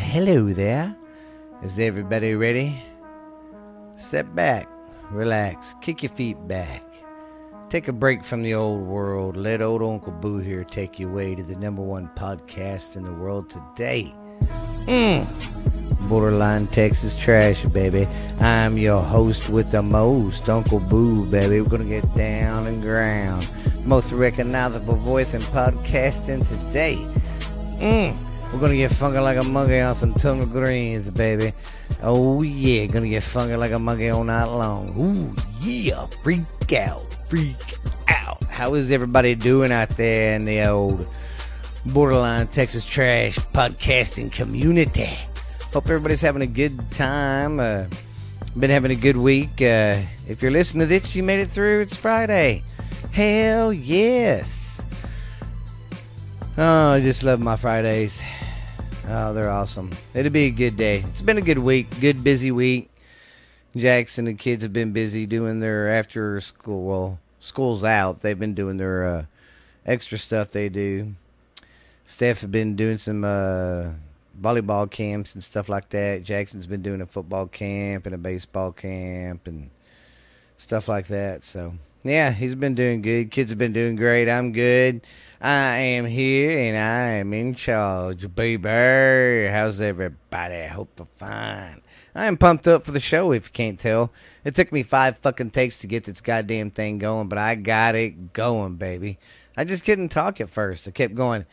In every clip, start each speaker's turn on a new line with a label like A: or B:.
A: hello there. Is everybody ready? Step back, relax, kick your feet back. Take a break from the old world. Let old Uncle Boo here take you away to the number one podcast in the world today. Mm. Borderline Texas Trash, baby. I'm your host with the most, Uncle Boo, baby. We're gonna get down and ground. Most recognizable voice in podcasting today. Mm. We're gonna get funky like a monkey on some tuna greens, baby. Oh yeah, gonna get funky like a monkey all night long. Ooh yeah, freak out, freak out. How is everybody doing out there in the old borderline Texas trash podcasting community? Hope everybody's having a good time. Uh, been having a good week. Uh, if you're listening to this, you made it through. It's Friday. Hell yes. Oh, I just love my Fridays. Oh, they're awesome. It'll be a good day. It's been a good week, good busy week. Jackson and kids have been busy doing their after school. Well, school's out. They've been doing their uh, extra stuff they do. Steph has been doing some uh, volleyball camps and stuff like that. Jackson's been doing a football camp and a baseball camp and stuff like that. So yeah, he's been doing good. Kids have been doing great. I'm good. I am here and I am in charge, baby. How's everybody? I hope they're fine. I am pumped up for the show, if you can't tell. It took me five fucking takes to get this goddamn thing going, but I got it going, baby. I just couldn't talk at first. I kept going.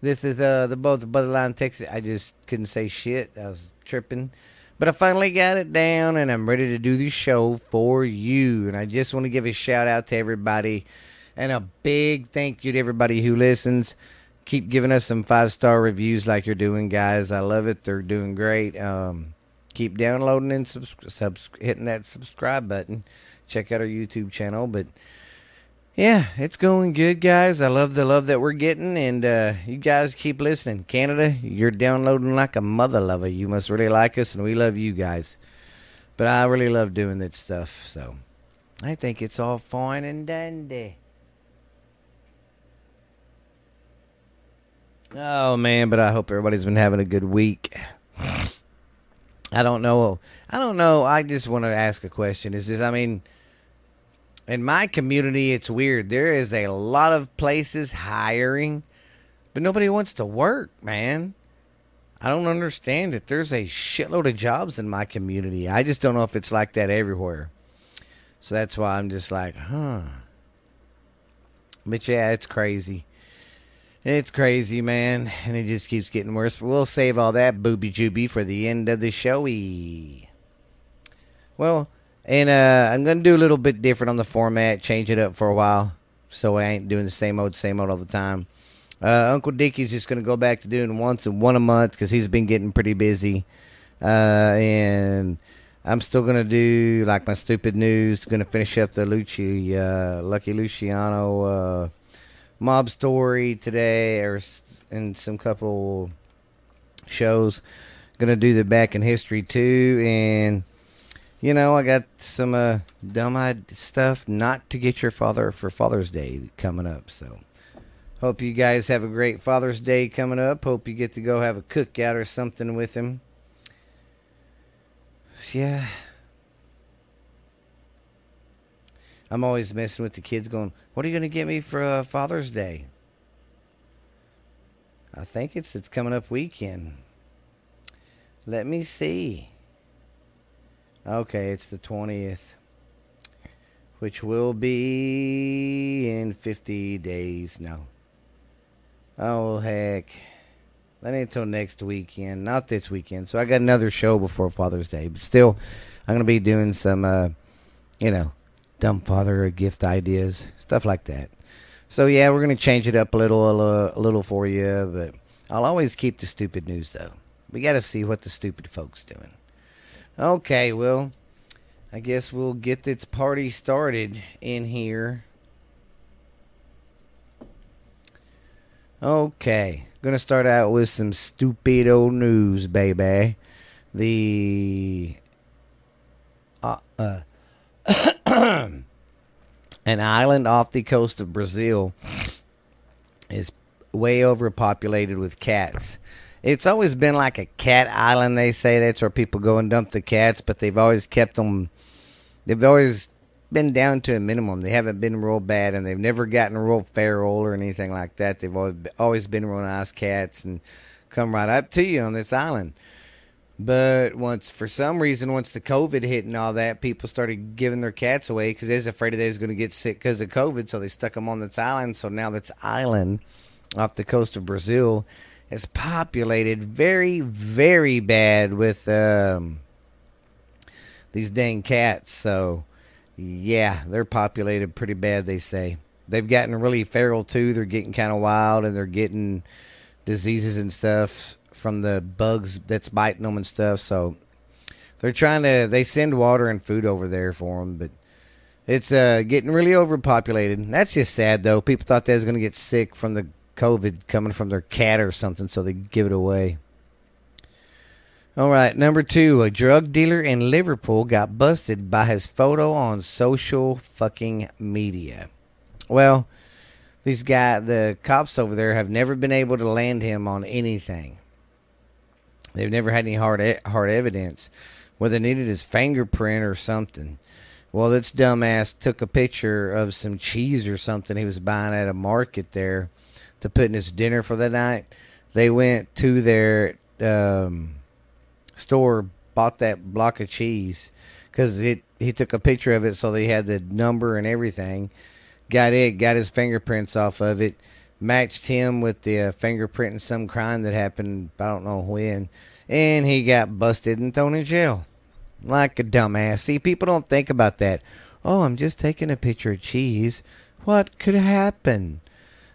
A: This is uh the both the Borderline Texas. I just couldn't say shit. I was tripping. But I finally got it down and I'm ready to do the show for you. And I just want to give a shout out to everybody and a big thank you to everybody who listens. Keep giving us some five star reviews like you're doing, guys. I love it. They're doing great. Um, keep downloading and subs- subs- hitting that subscribe button. Check out our YouTube channel. But yeah, it's going good, guys. I love the love that we're getting, and uh, you guys keep listening. Canada, you're downloading like a mother lover. You must really like us, and we love you guys. But I really love doing that stuff, so I think it's all fine and dandy. Oh man, but I hope everybody's been having a good week. I don't know. I don't know. I just want to ask a question. Is this? I mean in my community, it's weird. There is a lot of places hiring, but nobody wants to work, man. I don't understand it. There's a shitload of jobs in my community. I just don't know if it's like that everywhere. So that's why I'm just like, huh. But yeah, it's crazy. It's crazy, man. And it just keeps getting worse. But we'll save all that booby jooby for the end of the showy. Well, and uh, I'm going to do a little bit different on the format, change it up for a while so I ain't doing the same old, same old all the time. Uh, Uncle Dickie's just going to go back to doing once and one a month because he's been getting pretty busy. Uh, and I'm still going to do like my stupid news, going to finish up the Lucci, uh, Lucky Luciano uh, mob story today or in some couple shows. Going to do the back in history too. And you know, I got some uh, dumb stuff not to get your father for Father's Day coming up. So, hope you guys have a great Father's Day coming up. Hope you get to go have a cookout or something with him. Yeah. I'm always messing with the kids going, What are you going to get me for uh, Father's Day? I think it's it's coming up weekend. Let me see. Okay, it's the 20th, which will be in 50 days. No. Oh, heck. That ain't until next weekend. Not this weekend. So I got another show before Father's Day. But still, I'm going to be doing some, uh, you know, dumb father gift ideas, stuff like that. So yeah, we're going to change it up a little, a little for you. But I'll always keep the stupid news, though. We got to see what the stupid folks doing. Okay, well, I guess we'll get this party started in here. Okay, gonna start out with some stupid old news, baby. The uh, uh an island off the coast of Brazil is way overpopulated with cats It's always been like a cat island. They say that's where people go and dump the cats, but they've always kept them. They've always been down to a minimum. They haven't been real bad, and they've never gotten real feral or anything like that. They've always always been real nice cats and come right up to you on this island. But once, for some reason, once the COVID hit and all that, people started giving their cats away because they was afraid they was going to get sick because of COVID. So they stuck them on this island. So now this island off the coast of Brazil is populated very, very bad with um, these dang cats. So yeah, they're populated pretty bad. They say they've gotten really feral too. They're getting kind of wild and they're getting diseases and stuff from the bugs that's biting them and stuff. So they're trying to they send water and food over there for them, but it's uh, getting really overpopulated. That's just sad though. People thought they was going to get sick from the COVID coming from their cat or something, so they give it away. All right, number two, a drug dealer in Liverpool got busted by his photo on social fucking media. Well, these guy, the cops over there, have never been able to land him on anything. They've never had any hard hard evidence. Well, they needed his fingerprint or something. Well, this dumbass took a picture of some cheese or something he was buying at a market there to put in his dinner for the night. They went to their um, store, bought that block of cheese because it he took a picture of it, so they had the number and everything. Got it, got his fingerprints off of it matched him with the uh, fingerprint in some crime that happened, I don't know when, and he got busted and thrown in jail. Like a dumbass. See, people don't think about that. Oh, I'm just taking a picture of cheese. What could happen?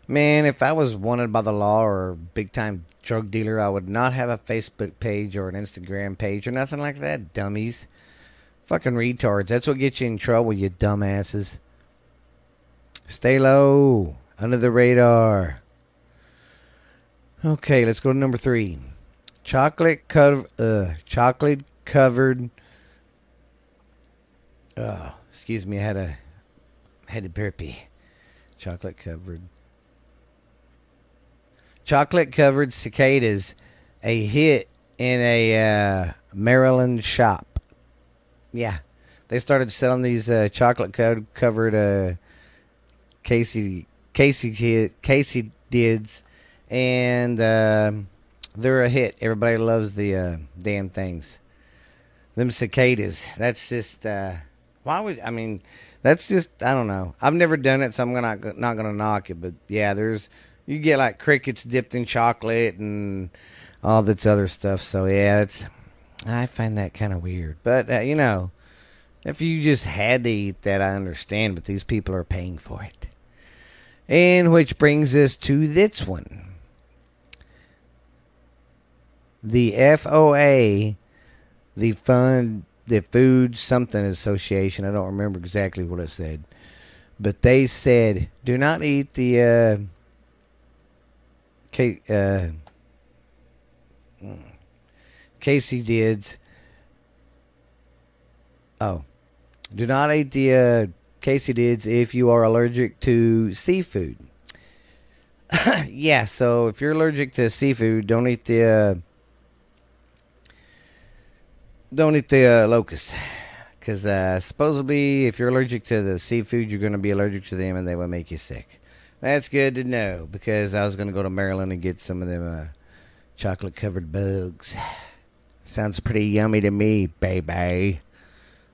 A: Man, if I was wanted by the law or a big time drug dealer, I would not have a Facebook page or an Instagram page or nothing like that, dummies. Fucking retards. That's what gets you in trouble, you dumbasses. Stay low under the radar. Okay, let's go to number three. Chocolate covered, uh, chocolate covered. Uh, excuse me, I had a had a burpee. Chocolate covered. Chocolate covered cicadas, a hit in a uh, Maryland shop. Yeah, they started selling these uh, chocolate covered uh, Casey Casey Casey Dids, and uh, they're a hit. Everybody loves the uh, damn things. Them cicadas. That's just uh, why would I mean? That's just I don't know. I've never done it, so I'm gonna not gonna knock it. But yeah, there's you get like crickets dipped in chocolate and all this other stuff. So yeah, it's I find that kind of weird. But uh, you know, if you just had to eat that, I understand. But these people are paying for it. And which brings us to this one. The FOA, the Fund, the Food Something Association, I don't remember exactly what it said, but they said do not eat the uh, Uh, Casey Dids. Oh, do not eat the uh, Casey Dids if you are allergic to seafood. yeah, so if you're allergic to seafood, don't eat the uh, don't eat the uh, locust because uh, supposedly if you're allergic to the seafood, you're going to be allergic to them and they will make you sick. That's good to know because I was going to go to Maryland and get some of them uh, chocolate covered bugs. Sounds pretty yummy to me, baby.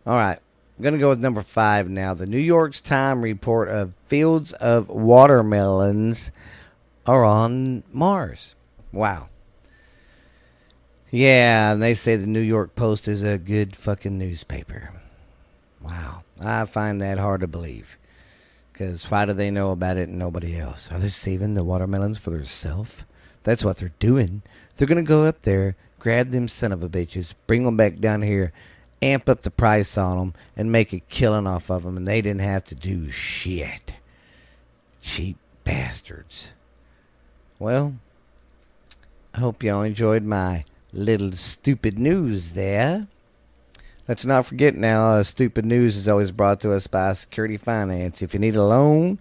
A: All right. I'm going to go with number five now. The New York Times report of fields of watermelons are on Mars. Wow. Yeah, and they say the New York Post is a good fucking newspaper. Wow. I find that hard to believe. Because why do they know about it and nobody else? Are they saving the watermelons for themselves? That's what they're doing. They're going to go up there, grab them son of a bitches, bring them back down here, amp up the price on them and make a killing off of them, and they didn't have to do shit. Cheap bastards. Well, I hope y'all enjoyed my little stupid news there. Let's not forget now, uh, stupid news is always brought to us by Security Finance. If you need a loan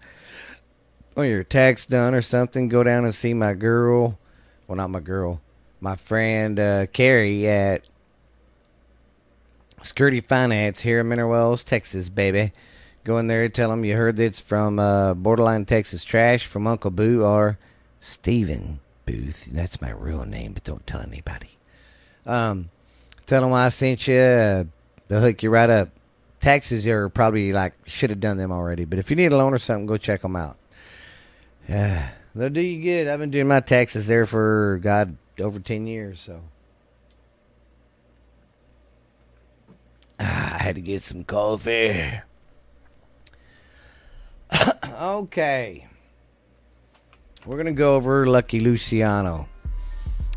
A: or your tax done or something, go down and see my girl. Well, not my girl, my friend uh, Carrie at Security Finance here in Mineral Wells, Texas, baby. Go in there, and tell them you heard it's from uh, Borderline Texas Trash from Uncle Boo or Steven Booth. That's my real name, but don't tell anybody. Um, tell them I sent you. Uh, they'll hook you right up. Taxes are probably like should have done them already, but if you need a loan or something, go check them out. Yeah, they'll do you good. I've been doing my taxes there for God over ten years, so. Ah, I had to get some coffee. okay. We're to go over Lucky Luciano.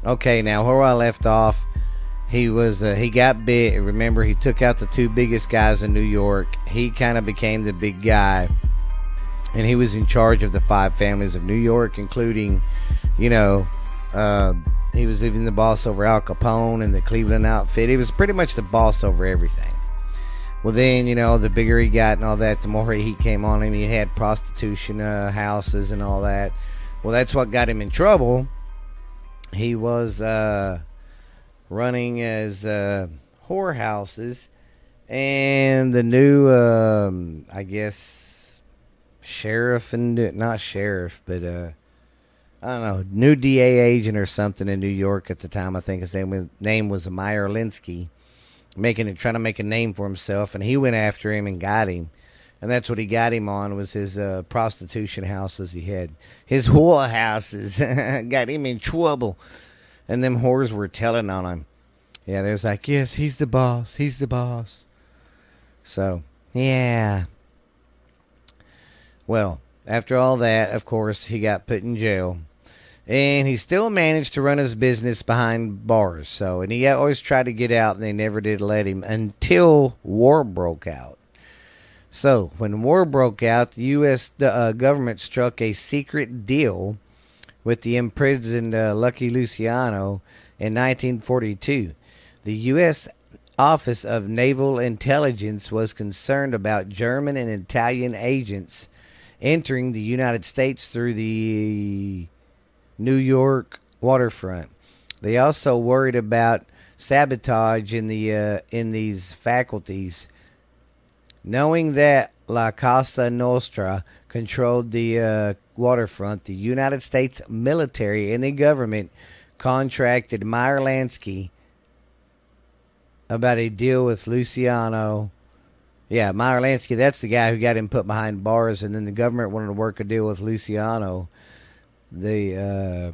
A: Okay, now where I left off, he was uh, he got big. Remember, he took out the two biggest guys in New York. He kind of became the big guy, and he was in charge of the five families of New York, including, you know, uh, he was even the boss over Al Capone and the Cleveland outfit. He was pretty much the boss over everything. Well, then, you know, the bigger he got and all that, the more he came on him. He had prostitution uh, houses and all that. Well, that's what got him in trouble. He was uh, running as uh, whorehouses, and the new, um, I guess, sheriff and not sheriff, but uh, I don't know, new DA agent or something in New York at the time. I think his name was name was Meyer Lansky, making it trying to make a name for himself, and he went after him and got him, and that's what he got him on was his uh, prostitution houses he had, his whore houses, got him in trouble, and them whores were telling on him. Yeah, there's like, yes, he's the boss, he's the boss. So yeah. Well, after all that, of course, he got put in jail and he still managed to run his business behind bars. So, and he always tried to get out, and they never did let him until war broke out. So, when war broke out, the U.S. Uh, government struck a secret deal with the imprisoned uh, Lucky Luciano in 1942. The U.S. Office of Naval Intelligence was concerned about German and Italian agents entering the United States through the New York waterfront. They also worried about sabotage in the uh, in these faculties, knowing that La Cosa Nostra controlled the uh, waterfront. The United States military and the government contracted Meyer Lansky about a deal with Luciano. Yeah, Meyer Lansky, that's the guy who got him put behind bars, and then the government wanted to work a deal with Luciano the uh,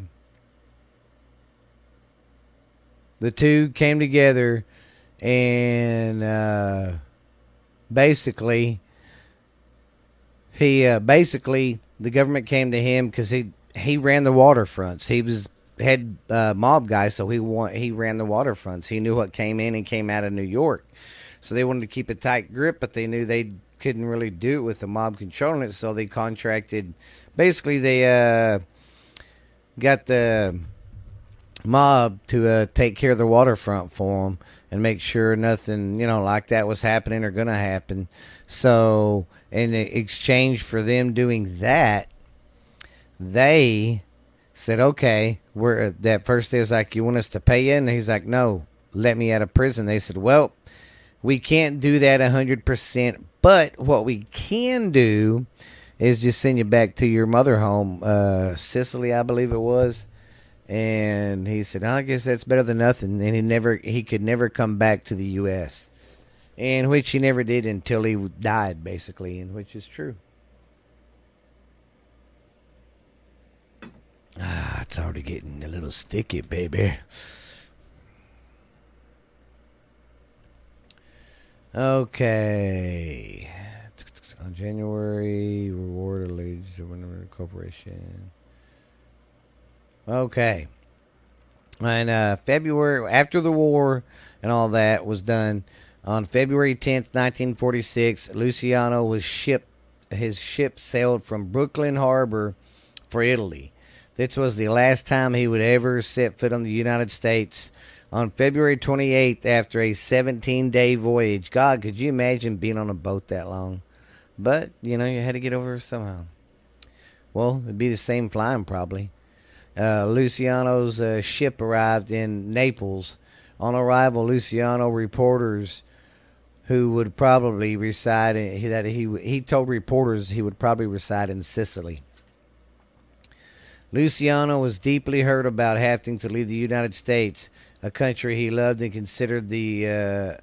A: the two came together and uh, basically he uh, basically the government came to him because he he ran the waterfronts. He was head uh, mob guy, so he he ran the waterfronts. He knew what came in and came out of New York, so they wanted to keep a tight grip, but they knew they couldn't really do it with the mob controlling it, so they contracted. Basically, they uh, got the mob to uh, take care of the waterfront for them and make sure nothing, you know, like that was happening or to happen. So, in exchange for them doing that, they said, "Okay, we're that first day was like, you want us to pay you?" And he's like, "No, let me out of prison." They said, "Well, we can't do that a hundred percent, but what we can do." is just send you back to your mother home, uh, Sicily, I believe it was. And he said, oh, I guess that's better than nothing. And he never, he could never come back to the U.S. And which he never did until he died, basically, and which is true. Ah, it's already getting a little sticky, baby. Okay on January, reward allegiance to Winter Corporation. Okay. And uh, February, after the war and all that was done, on February 10th, 1946, Luciano was shipped, his ship sailed from Brooklyn Harbor for Italy. This was the last time he would ever set foot on the United States. On February 28th, after a 17 day voyage, God, could you imagine being on a boat that long? But, you know, you had to get over somehow. Well, it'd be the same flying probably. Uh, Luciano's uh, ship arrived in Naples. On arrival, Luciano reporters who would probably reside in, that he he told reporters he would probably reside in Sicily. Luciano was deeply hurt about having to leave the United States, a country he loved and considered the uh,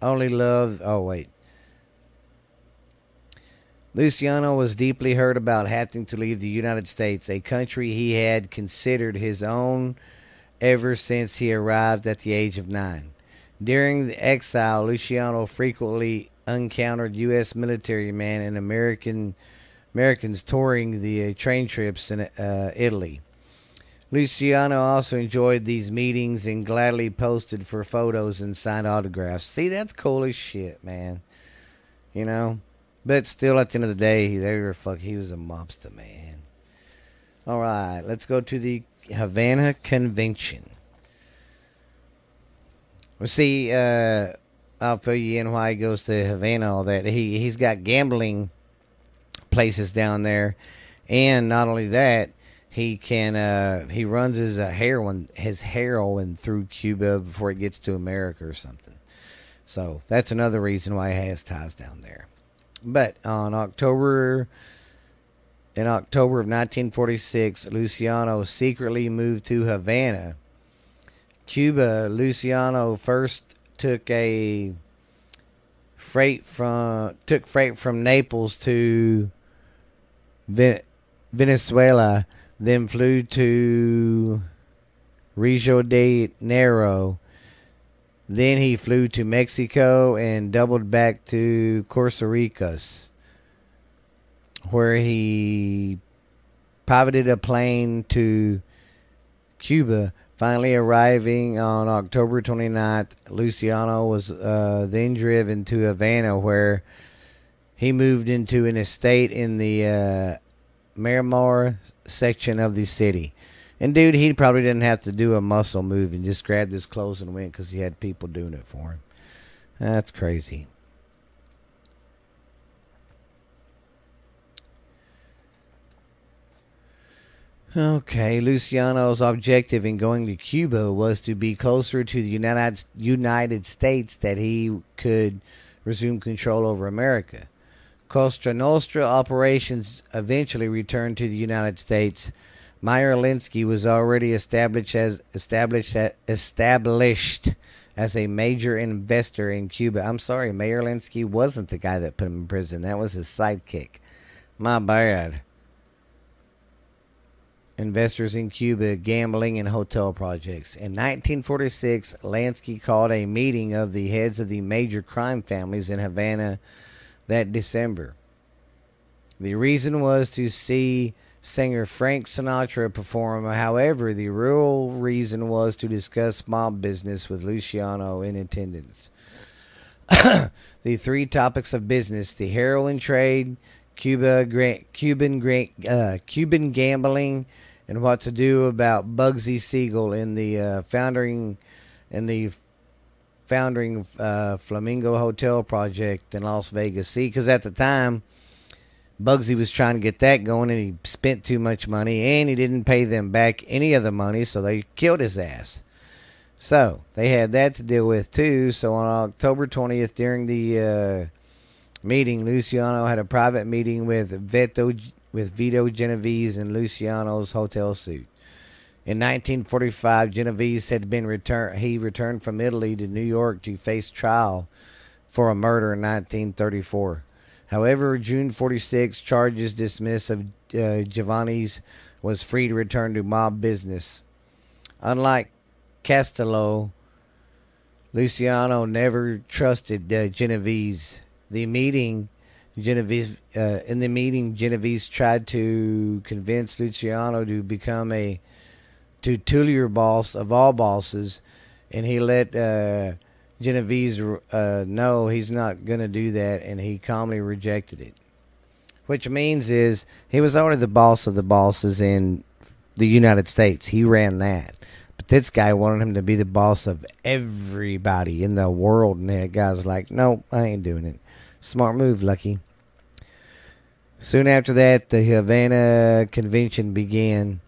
A: only love. Oh wait. Luciano was deeply hurt about having to leave the United States, a country he had considered his own ever since he arrived at the age of nine. During the exile, Luciano frequently encountered U.S. military men and American Americans touring the uh, train trips in uh, Italy. Luciano also enjoyed these meetings and gladly posted for photos and signed autographs. See, that's cool as shit, man. You know, but still, at the end of the day, they were fuck. He was a mobster, man. All right, let's go to the Havana Convention. Well, see, uh, I'll fill you in why he goes to Havana. All that he he's got gambling places down there, and not only that, he can uh, he runs his uh, heroin his heroin through Cuba before it gets to America or something. So that's another reason why he has ties down there. But on October in October of 1946, Luciano secretly moved to Havana, Cuba. Luciano first took a freight from took freight from Naples to Venezuela, then flew to Rio de Janeiro. Then he flew to Mexico and doubled back to Costa Rica, where he piloted a plane to Cuba. Finally arriving on October 29th, Luciano was uh, then driven to Havana, where he moved into an estate in the uh, Miramar section of the city. And dude, he probably didn't have to do a muscle move and just grabbed his clothes and went because he had people doing it for him. That's crazy. Okay, Luciano's objective in going to Cuba was to be closer to the United United States that he could resume control over America. Cosa Nostra operations eventually returned to the United States. Meyer Lansky was already established as established established as a major investor in Cuba. I'm sorry, Meyer Lansky wasn't the guy that put him in prison. That was his sidekick. My bad. Investors in Cuba, gambling, and hotel projects. In 1946, Lansky called a meeting of the heads of the major crime families in Havana that December. The reason was to see singer Frank Sinatra perform. However, the real reason was to discuss small business with Luciano in attendance. the three topics of business: the heroin trade, Cuba, Cuban, uh, Cuban gambling, and what to do about Bugsy Siegel in the uh, founding in the founding uh, Flamingo Hotel project in Las Vegas. See, because at the time, Bugsy was trying to get that going, and he spent too much money, and he didn't pay them back any of the money, so they killed his ass. So they had that to deal with too. So on October 20th, during the uh, meeting, Luciano had a private meeting with Vito with Vito Genovese in Luciano's hotel suite. In 1945, Genovese had been returned. He returned from Italy to New York to face trial for a murder in 1934. However, June 46 charges dismissed of uh, Giovanni's was free to return to mob business. Unlike Costello, Luciano never trusted uh, Genovese. The meeting, Genovese, uh, in the meeting, Genovese tried to convince Luciano to become a Tullio boss of all bosses, and he let Genovese uh, know he's not going to do that, and he calmly rejected it. Which means is he was already the boss of the bosses in the United States. He ran that. But this guy wanted him to be the boss of everybody in the world, and that guy's like, "No, I ain't doing it." Smart move, Lucky. Soon after that, the Havana Convention began.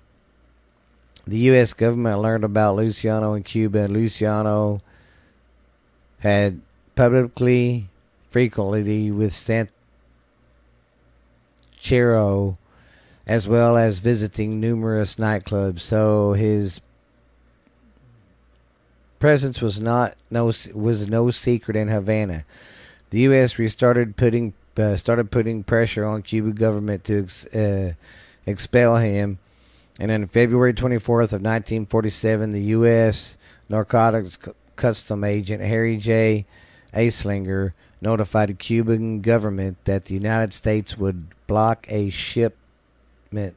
A: The U.S. government learned about Luciano in Cuba. and Luciano had publicly, frequently with Sanchero, as well as visiting numerous nightclubs. So his presence was not no was no secret in Havana. The U.S. restarted putting uh, started putting pressure on Cuban government to ex, uh, expel him, and on February 24th of 1947, the U.S. Narcotics Custom Agent Harry J. Anslinger notified the Cuban government that the United States would block a shipment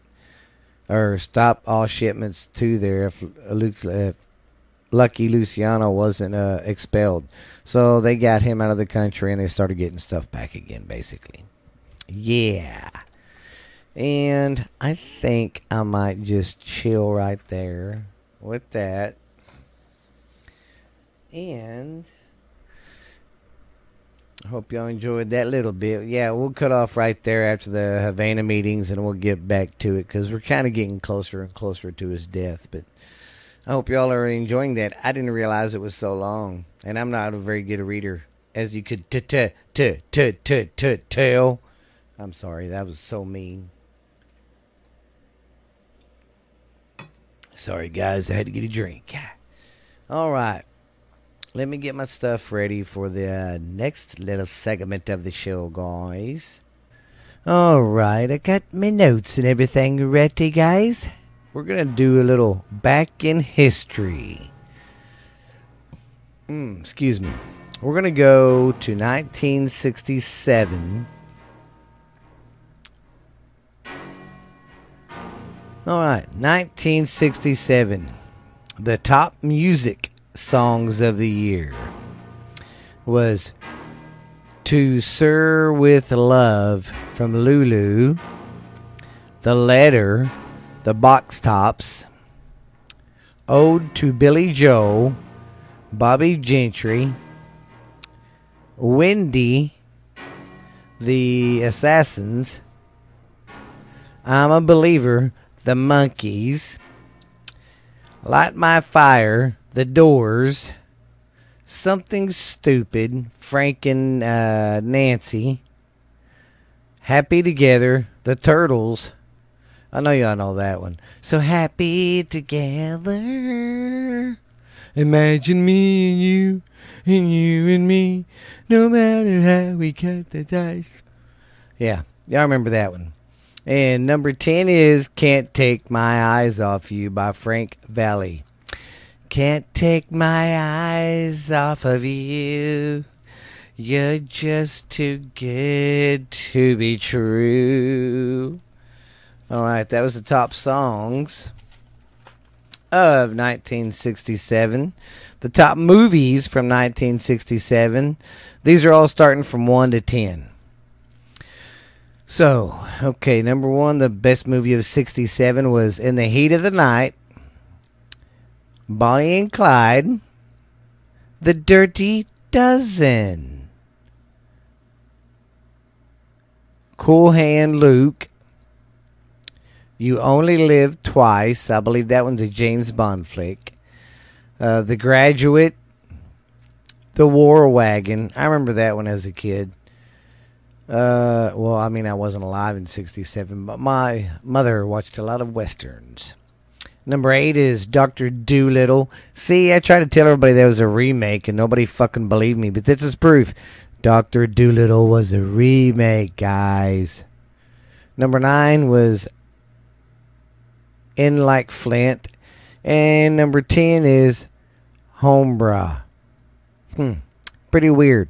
A: or stop all shipments to there if, if lucky Luciano wasn't uh, expelled. So they got him out of the country and they started getting stuff back again, basically. Yeah. And I think I might just chill right there with that. And I hope y'all enjoyed that little bit. Yeah, we'll cut off right there after the Havana meetings and we'll get back to it because we're kind of getting closer and closer to his death. But I hope y'all are enjoying that. I didn't realize it was so long, and I'm not a very good reader, as you could t t t t t t tell. I'm sorry, that was so mean. Sorry, guys, I had to get a drink. All right, let me get my stuff ready for the next little segment of the show, guys. All right, I got my notes and everything ready, guys we're to do a little back in history. Mm, excuse me. We're to go to 1967. All right, 1967. The top music songs of the year was To Sir with Love from Lulu, The Letter the Box Tops, Ode to Billie Joe, Bobbie Gentry, Wendy, The Assassins, I'm a Believer, The Monkees, Light My Fire, The Doors, Something Stupid, Frank and uh, Nancy, Happy Together, The Turtles, I know y'all know that one. So happy together. Imagine me and you, and you and me, no matter how we cut the dice. Yeah, y'all remember that one. And number 10 is Can't Take My Eyes Off You by Frank Valli. Can't take my eyes off of you. You're just too good to be true. All right, that was the top songs of 1967. The top movies from 1967. These are all starting from 1 to 10. So, okay, number one, the best movie of 67 was In the Heat of the Night, Bonnie and Clyde, The Dirty Dozen, Cool Hand Luke, you Only Live Twice. I believe that one's a James Bond flick. Uh, the Graduate. The War Wagon. I remember that one as a kid. Uh, well, I mean, I wasn't alive in 67, but my mother watched a lot of westerns. Number eight is Doctor Dolittle. See, I tried to tell everybody that was a remake, and nobody fucking believed me. But this is proof. Doctor Dolittle was a remake, guys. Number nine was in like Flint. And number 10 is Hombre. Hmm. Pretty weird.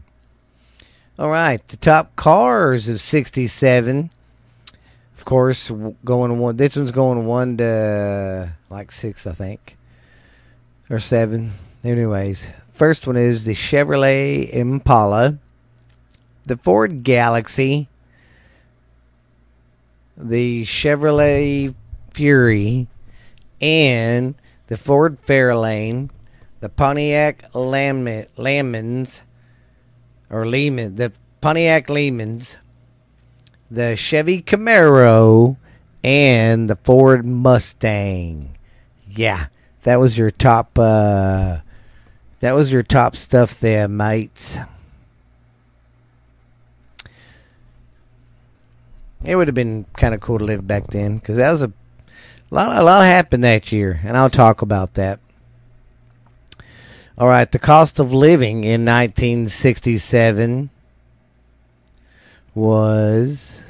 A: All right. The top cars of 67. Of course, going one. This one's going one to like six, I think, or seven. Anyways, first one is the Chevrolet Impala, the Ford Galaxie, the Chevrolet Fury. And the Ford Fairlane, the Pontiac Lamans, or Lehman, the Pontiac Lehmans, the Chevy Camaro, and the Ford Mustang. Yeah, that was your top. Uh, that was your top stuff there, mates. It would have been kind of cool to live back then because that was a lot. A lot happened that year, and I'll talk about that. All right, the cost of living in 1967 was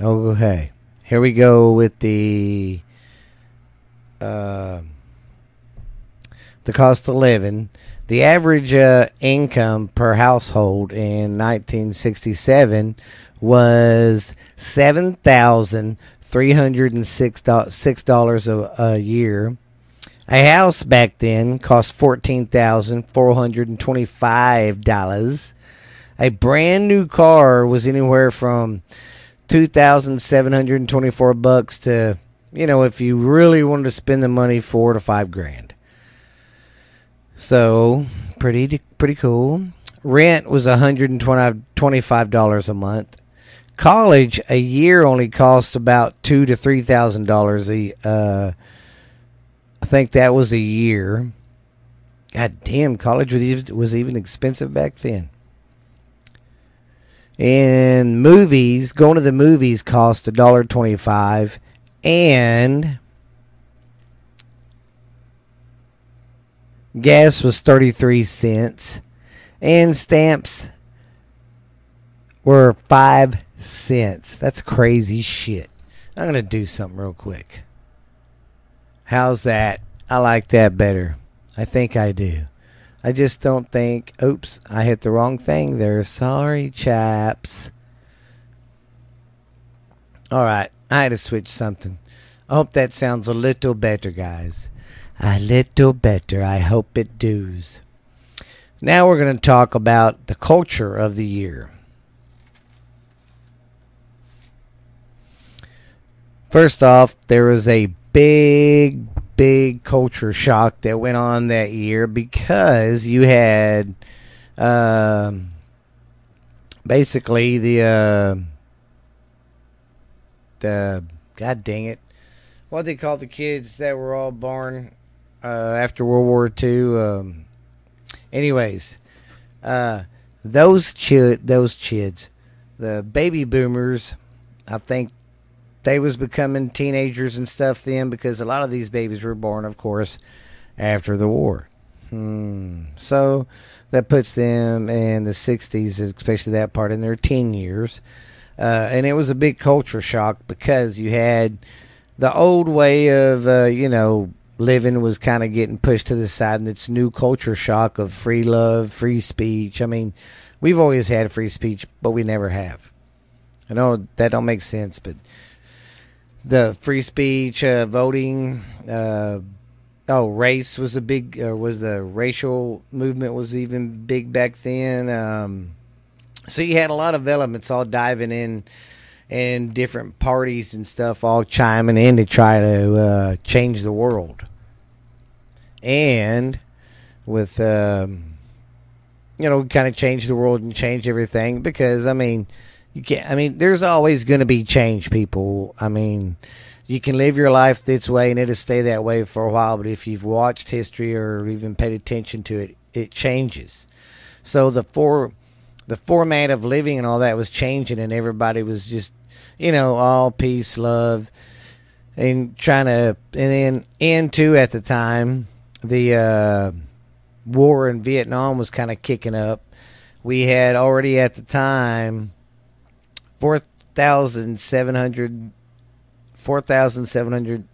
A: okay. Here we go with the uh, the cost of living. The average uh, income per household in 1967 was seven thousand three hundred and six dollars a year. A house back then cost fourteen thousand four hundred and twenty-five dollars. A brand new car was anywhere from two thousand seven hundred and twenty-four bucks to, you know, if you really wanted to spend the money, four to five grand. So pretty pretty cool. Rent was $125 a month. College a year only cost about two to three thousand dollars a. Uh, I think that was a year. God damn, college was even expensive back then. And movies, going to the movies cost a dollar twenty-five, and Gas was 33 cents. And stamps were 5 cents. That's crazy shit. I'm to do something real quick. How's that? I like that better. I think I do. I just don't think. Oops, I hit the wrong thing there. Sorry, chaps. All right, I had to switch something. I hope that sounds a little better, guys. A little better. I hope it does. Now we're going to talk about the culture of the year. First off, there was a big, big culture shock that went on that year because you had uh, basically the uh, the god dang it, what they call the kids that were all born uh, after World War II. Um, anyways, uh, those those chids, the baby boomers, I think they was becoming teenagers and stuff then because a lot of these babies were born, of course, after the war. Hmm. So that puts them in the 60s, especially that part in their teen years. Uh, and it was a big culture shock because you had the old way of, uh, you know, living was kind of getting pushed to the side, and it's new culture shock of free love, free speech. I mean, we've always had free speech, but we never have. I know that don't make sense, but the free speech, uh, voting, uh, oh, race was a big, uh, was the racial movement was even big back then. Um, so you had a lot of elements all diving in and different parties and stuff all chiming in to try to uh, change the world and with um, you know kind of change the world and change everything because I mean you can't I mean there's always going to be change people I mean you can live your life this way and it'll stay that way for a while but if you've watched history or even paid attention to it it changes so the for the format of living and all that was changing and everybody was just you know all peace love and trying to and then into at the time the uh, war in Vietnam was kind of kicking up. We had already at the time 4,700, 4,700,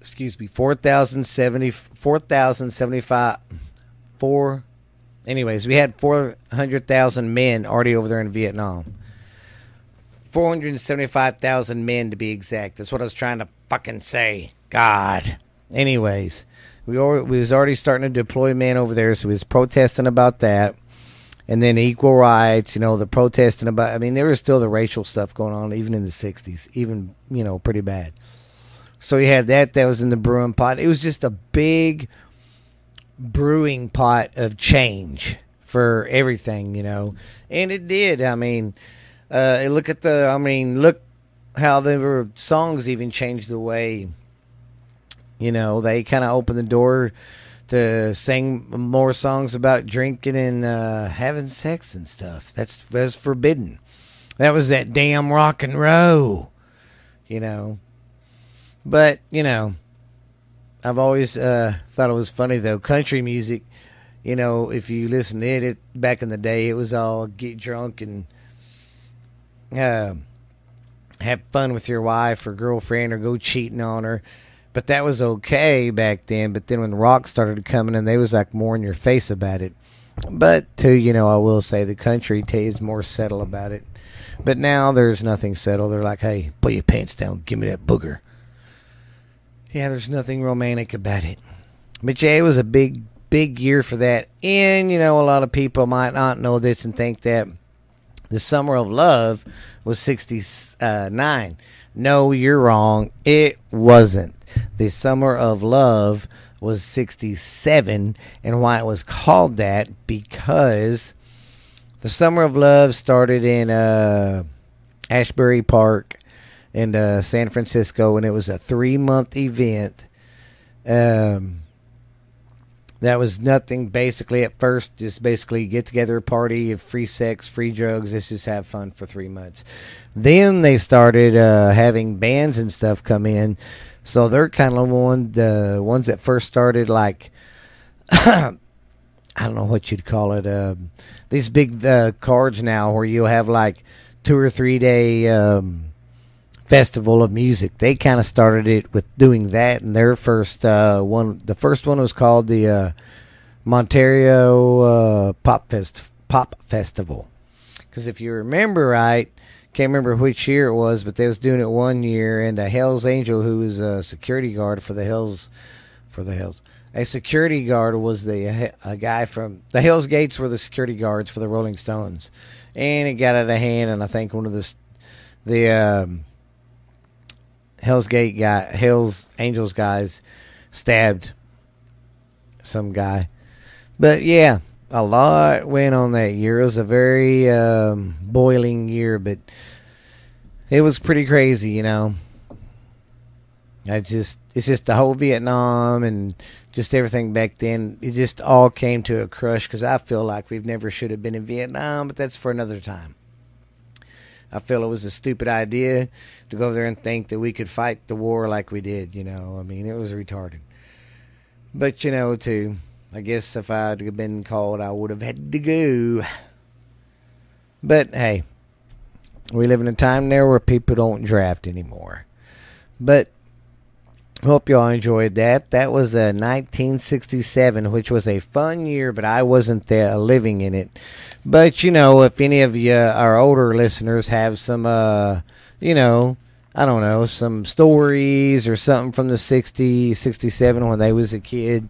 A: excuse me, 4,070, 4,075, four, anyways, we had 400,000 men already over there in Vietnam. 475,000 men to be exact. That's what I was trying to fucking say. God. Anyways, we we was already starting to deploy men over there, so we was protesting about that, and then equal rights. You know, the protesting about. I mean, there was still the racial stuff going on even in the '60s, even you know, pretty bad. So we had that. That was in the brewing pot. It was just a big brewing pot of change for everything, you know, and it did. I mean, Uh, look at the, I mean, look how the songs even changed the way, you know, they kind of opened the door to sing more songs about drinking and uh, having sex and stuff. That's that's forbidden. That was that damn rock and roll, you know. But you know, I've always uh, thought it was funny though. Country music, you know, if you listen to it, it back in the day, it was all get drunk and uh, have fun with your wife or girlfriend or go cheating on her. But that was okay back then. But then when rock started coming and they was like more in your face about it. But too, you know, I will say the country is more settled about it. But now there's nothing settled. They're like, hey, put your pants down, give me that booger. Yeah, there's nothing romantic about it. But yeah, it was a big, big year for that. And, you know, a lot of people might not know this and think that the Summer of Love was 69. Uh, no, you're wrong. It wasn't. The Summer of Love was 67. And why it was called that? Because the Summer of Love started in uh, Asbury Park in uh, San Francisco, and it was a three month event. Um, that was nothing basically at first just basically get together party free sex free drugs let's just have fun for three months then they started uh, having bands and stuff come in so they're kind of one the ones that first started like i don't know what you'd call it uh, these big uh, cards now where you have like two or three day um, festival of music. They kind of started it with doing that, and their first uh, one, the first one was called the uh, Monterey uh, Pop Fest Pop Festival. Because if you remember right, can't remember which year it was, but they was doing it one year, and a Hell's Angel, who was a security guard for the Hells, for the Hells, a security guard was the a guy from the Hell's Gates were the security guards for the Rolling Stones, and it got out of hand, and I think one of the the um, Hell's Gate guy, Hell's Angels guys stabbed some guy. But yeah, a lot went on that year. It was a very um, boiling year, but it was pretty crazy, you know. I just, it's just the whole Vietnam and just everything back then. It just all came to a crush because I feel like we've never should have been in Vietnam, but that's for another time. I feel it was a stupid idea to go there and think that we could fight the war like we did. You know, I mean, it was retarded. But you know, too, I guess if I'd been called, I would have had to go. But hey, we live in a time now where people don't draft anymore. But Hope y'all enjoyed that. That was a 1967, which was a fun year, but I wasn't there living in it. But you know, if any of you, our older listeners, have some, uh, you know, I don't know, some stories or something from the 60s, 67 when they was a kid,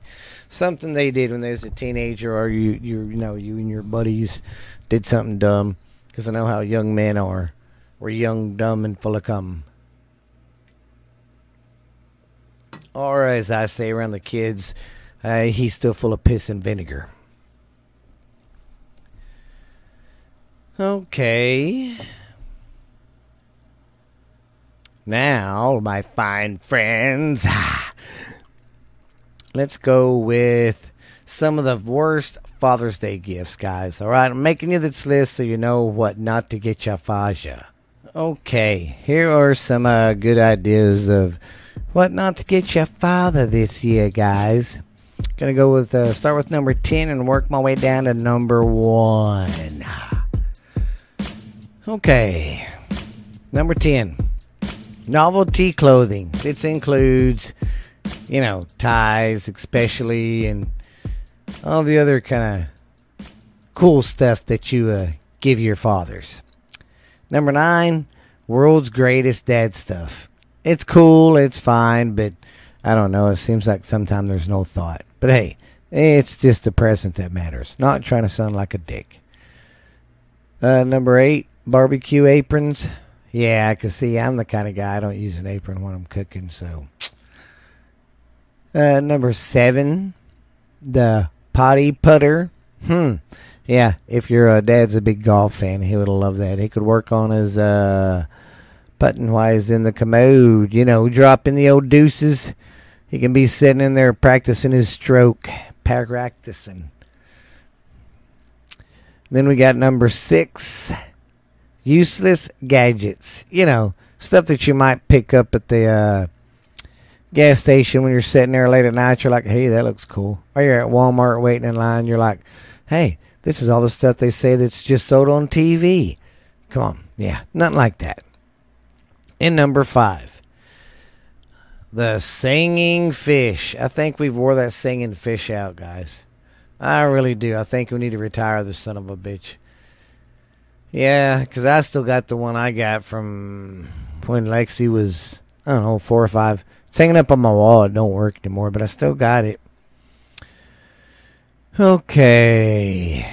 A: something they did when they was a teenager, or you, you, you know, you and your buddies did something dumb, because I know how young men are. We're young, dumb, and full of cum. Or as I say around the kids, uh, he's still full of piss and vinegar. Okay. Now, my fine friends, let's go with some of the worst Father's Day gifts, guys. All right, I'm making you this list so you know what not to get your Faja. Okay, here are some uh, good ideas of what not to get your father this year, guys. Gonna go with uh, start with number ten and work my way down to number one. Okay, number ten, novelty clothing. This includes, you know, ties, especially, and all the other kind of cool stuff that you uh, give your fathers. Number nine, world's greatest dad stuff it's cool, it's fine, but I don't know. It seems like sometimes there's no thought. But hey, it's just the present that matters. Not trying to sound like a dick. Uh, number eight, barbecue aprons. Yeah, I can see I'm the kind of guy I don't use an apron when I'm cooking. So, uh, number seven, the potty putter. Hmm. Yeah, if your uh, dad's a big golf fan, he would love that. He could work on his uh, putting he's in the commode. You know, dropping the old deuces. He can be sitting in there practicing his stroke, practicing. Then we got number six, useless gadgets. You know, stuff that you might pick up at the uh, gas station when you're sitting there late at night. You're like, hey, that looks cool. Or you're at Walmart waiting in line. You're like, hey, this is all the stuff they say that's just sold on TV. Come on. Yeah, nothing like that. And number five, the singing fish. I think we've wore that singing fish out, guys. I really do. I think we need to retire the son of a bitch. Yeah, because I still got the one I got from when Lexi was, I don't know, four or five. It's hanging up on my wall. It don't work anymore, but I still got it. Okay.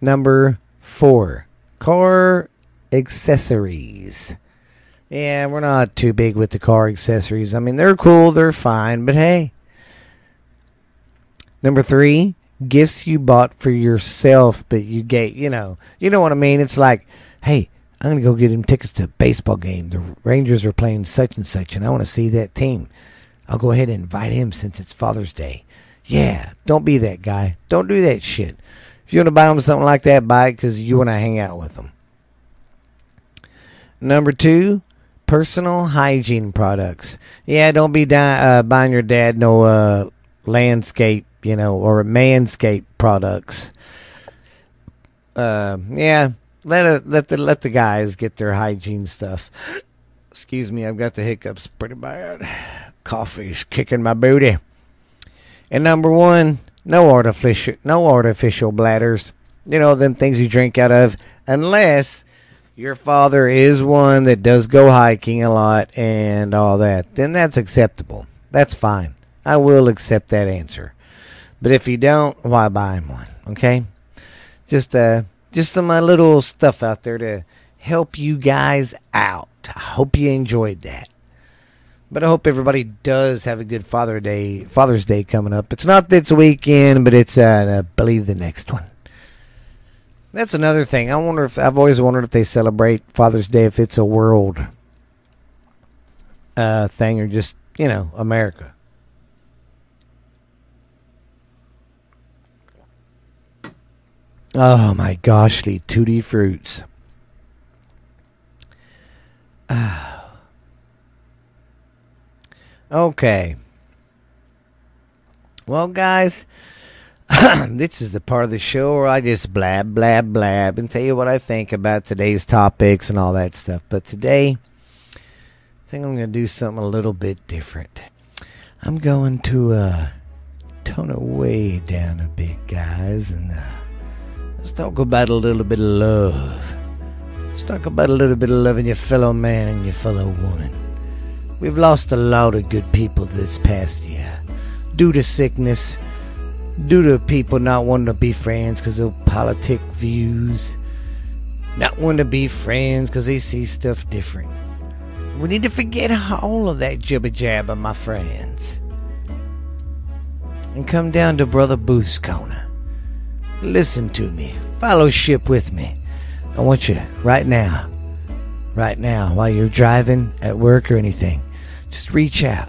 A: Number four car accessories. Yeah, we're not too big with the car accessories. I mean, they're cool, they're fine, but hey. Number three, gifts you bought for yourself, but you get, you know, you know what I mean? It's like, hey, I'm going to go get him tickets to a baseball game. The Rangers are playing such and such, and I want to see that team. I'll go ahead and invite him since it's Father's Day. Yeah, don't be that guy. Don't do that shit. If you want to buy him something like that, buy it because you want to hang out with him. Number two, personal hygiene products. Yeah, don't be di- uh, buying your dad no uh, landscape, you know, or manscape products. Uh, yeah, let a, let the let the guys get their hygiene stuff. Excuse me, I've got the hiccups pretty bad. Coffee's kicking my booty. And number one, no artificial, no artificial bladders. You know them things you drink out of, unless your father is one that does go hiking a lot and all that. Then that's acceptable. That's fine. I will accept that answer. But if you don't, why buy him one? Okay, just uh, just some uh, little stuff out there to help you guys out. I hope you enjoyed that. But I hope everybody does have a good Father Day, Father's Day coming up. It's not this weekend, but it's uh, I believe the next one. That's another thing. I wonder if I've always wondered if they celebrate Father's Day if it's a world uh, thing or just you know America. Oh my goshly tutti fruits. Ah. Okay. Well, guys, this is the part of the show where I just blab, blab, blab and tell you what I think about today's topics and all that stuff. But today, I think I'm going to do something a little bit different. I'm going to uh, tone it way down a bit, guys, and uh, let's talk about a little bit of love. Let's talk about a little bit of loving your fellow man and your fellow woman. We've lost a lot of good people this past year due to sickness, due to people not wanting to be friends because of politic views, not wanting to be friends because they see stuff different. We need to forget all of that jibber jabber, my friends, and come down to Brother Booth's corner. Listen to me, fellowship with me. I want you right now, right now, while you're driving at work or anything just reach out.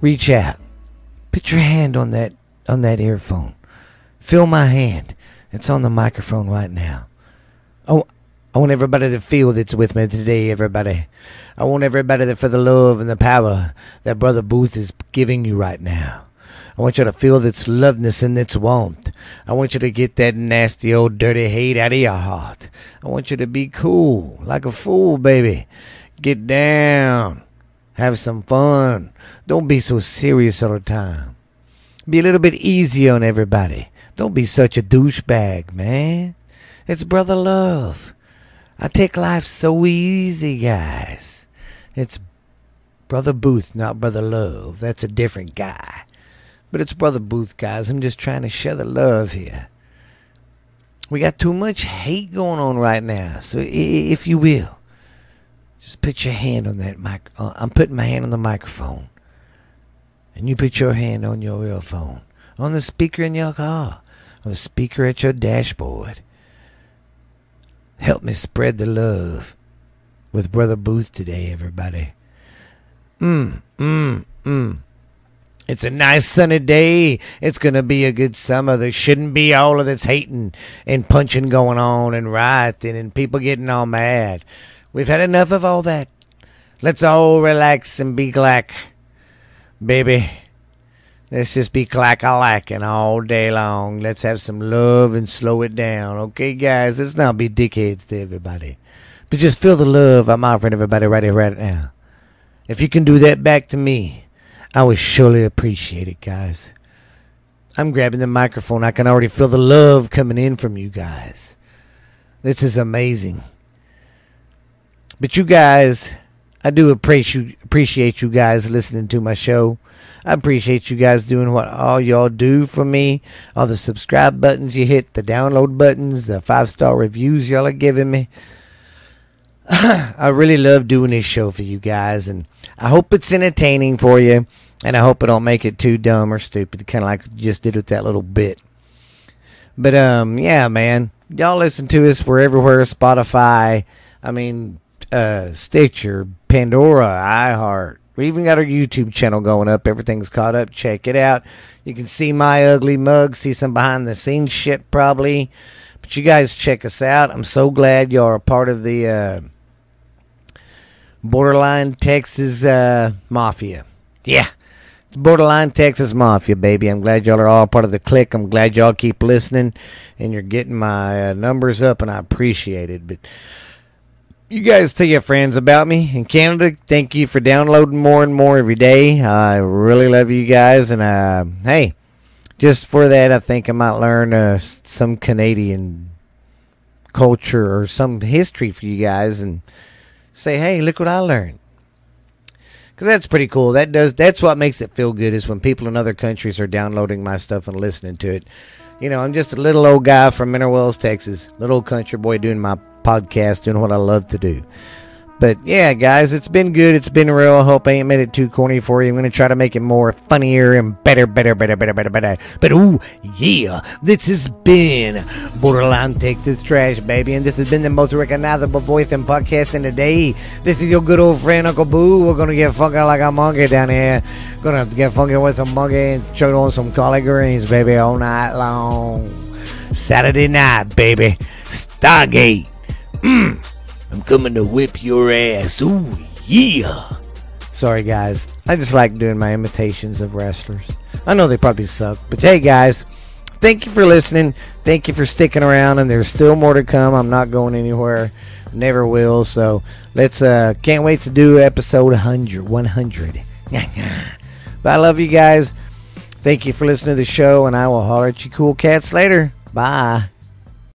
A: Reach out. Put your hand on that on that earphone. Feel my hand. It's on the microphone right now. Oh, I want everybody to feel that's with me today, everybody. I want everybody to feel the love and the power that Brother Booth is giving you right now. I want you to feel its loveness and its warmth. I want you to get that nasty old dirty hate out of your heart. I want you to be cool, like a fool, baby. Get down. Have some fun. Don't be so serious all the time. Be a little bit easy on everybody. Don't be such a douchebag, man. It's brother love. I take life so easy, guys. It's brother Booth, not brother Love. That's a different guy. But it's brother Booth, guys. I'm just trying to share the love here. We got too much hate going on right now. So, if you will, just put your hand on that mic. Uh, I'm putting my hand on the microphone. And you put your hand on your earphone. on the speaker in your car, on the speaker at your dashboard. Help me spread the love with Brother Booth today, everybody. Mmm, mmm, mmm. It's a nice sunny day. It's going to be a good summer. There shouldn't be all of this hating and punching going on and rioting and people getting all mad. We've had enough of all that. Let's all relax and be glad, baby. Let's just be clack a lacking all day long. Let's have some love and slow it down. Okay, guys? Let's not be dickheads to everybody. But just feel the love I'm offering everybody right here, right now. If you can do that back to me, I would surely appreciate it, guys. I'm grabbing the microphone. I can already feel the love coming in from you guys. This is amazing. But you guys, I do appreciate appreciate you guys listening to my show. I appreciate you guys doing what all y'all do for me. All the subscribe buttons you hit, the download buttons, the five star reviews y'all are giving me. I really love doing this show for you guys, and I hope it's entertaining for you, and I hope it don't make it too dumb or stupid, kind of like I just did with that little bit. But um, yeah, man, y'all listen to us. We're everywhere. Spotify. I mean, uh, Stitcher, Pandora, iHeart, we even got our YouTube channel going up. Everything's caught up. Check it out. You can see my ugly mug, see some behind the scenes shit probably. But you guys check us out. I'm so glad y'all are a part of the uh, Borderline Texas uh, Mafia. Yeah. It's Borderline Texas Mafia, baby. I'm glad y'all are all part of the clique. I'm glad y'all keep listening and you're getting my uh, numbers up, and I appreciate it. But you guys tell your friends about me in Canada. Thank you for downloading more and more every day. I really love you guys, and uh, hey, just for that, I think I might learn uh, some Canadian culture or some history for you guys, and say, hey, look what I learned. Because that's pretty cool. That does. That's what makes it feel good is when people in other countries are downloading my stuff and listening to it. You know, I'm just a little old guy from Mineral Wells, Texas, little country boy doing my podcast, doing what I love to do. But yeah, guys, it's been good. It's been real. I hope I ain't made it too corny for you. I'm to try to make it more funnier and better, better, better, better, better, better. But ooh, yeah, this has been Borderline Take the Trash, baby. And this has been the most recognizable voice in podcasting today. This is your good old friend, Uncle Boo. We're to get funky like a monkey down here. To get funky with a monkey and choke on some collard greens, baby, all night long. Saturday night, baby. Stargate. Mm. I'm coming to whip your ass. Ooh, yeah. Sorry, guys. I just like doing my imitations of wrestlers. I know they probably suck, but hey, guys, thank you for listening. Thank you for sticking around, and there's still more to come. I'm not going anywhere. Never will. So let's, uh, can't wait to do episode 100. 100. but I love you guys. Thank you for listening to the show, and I will holler at you cool cats later. Bye.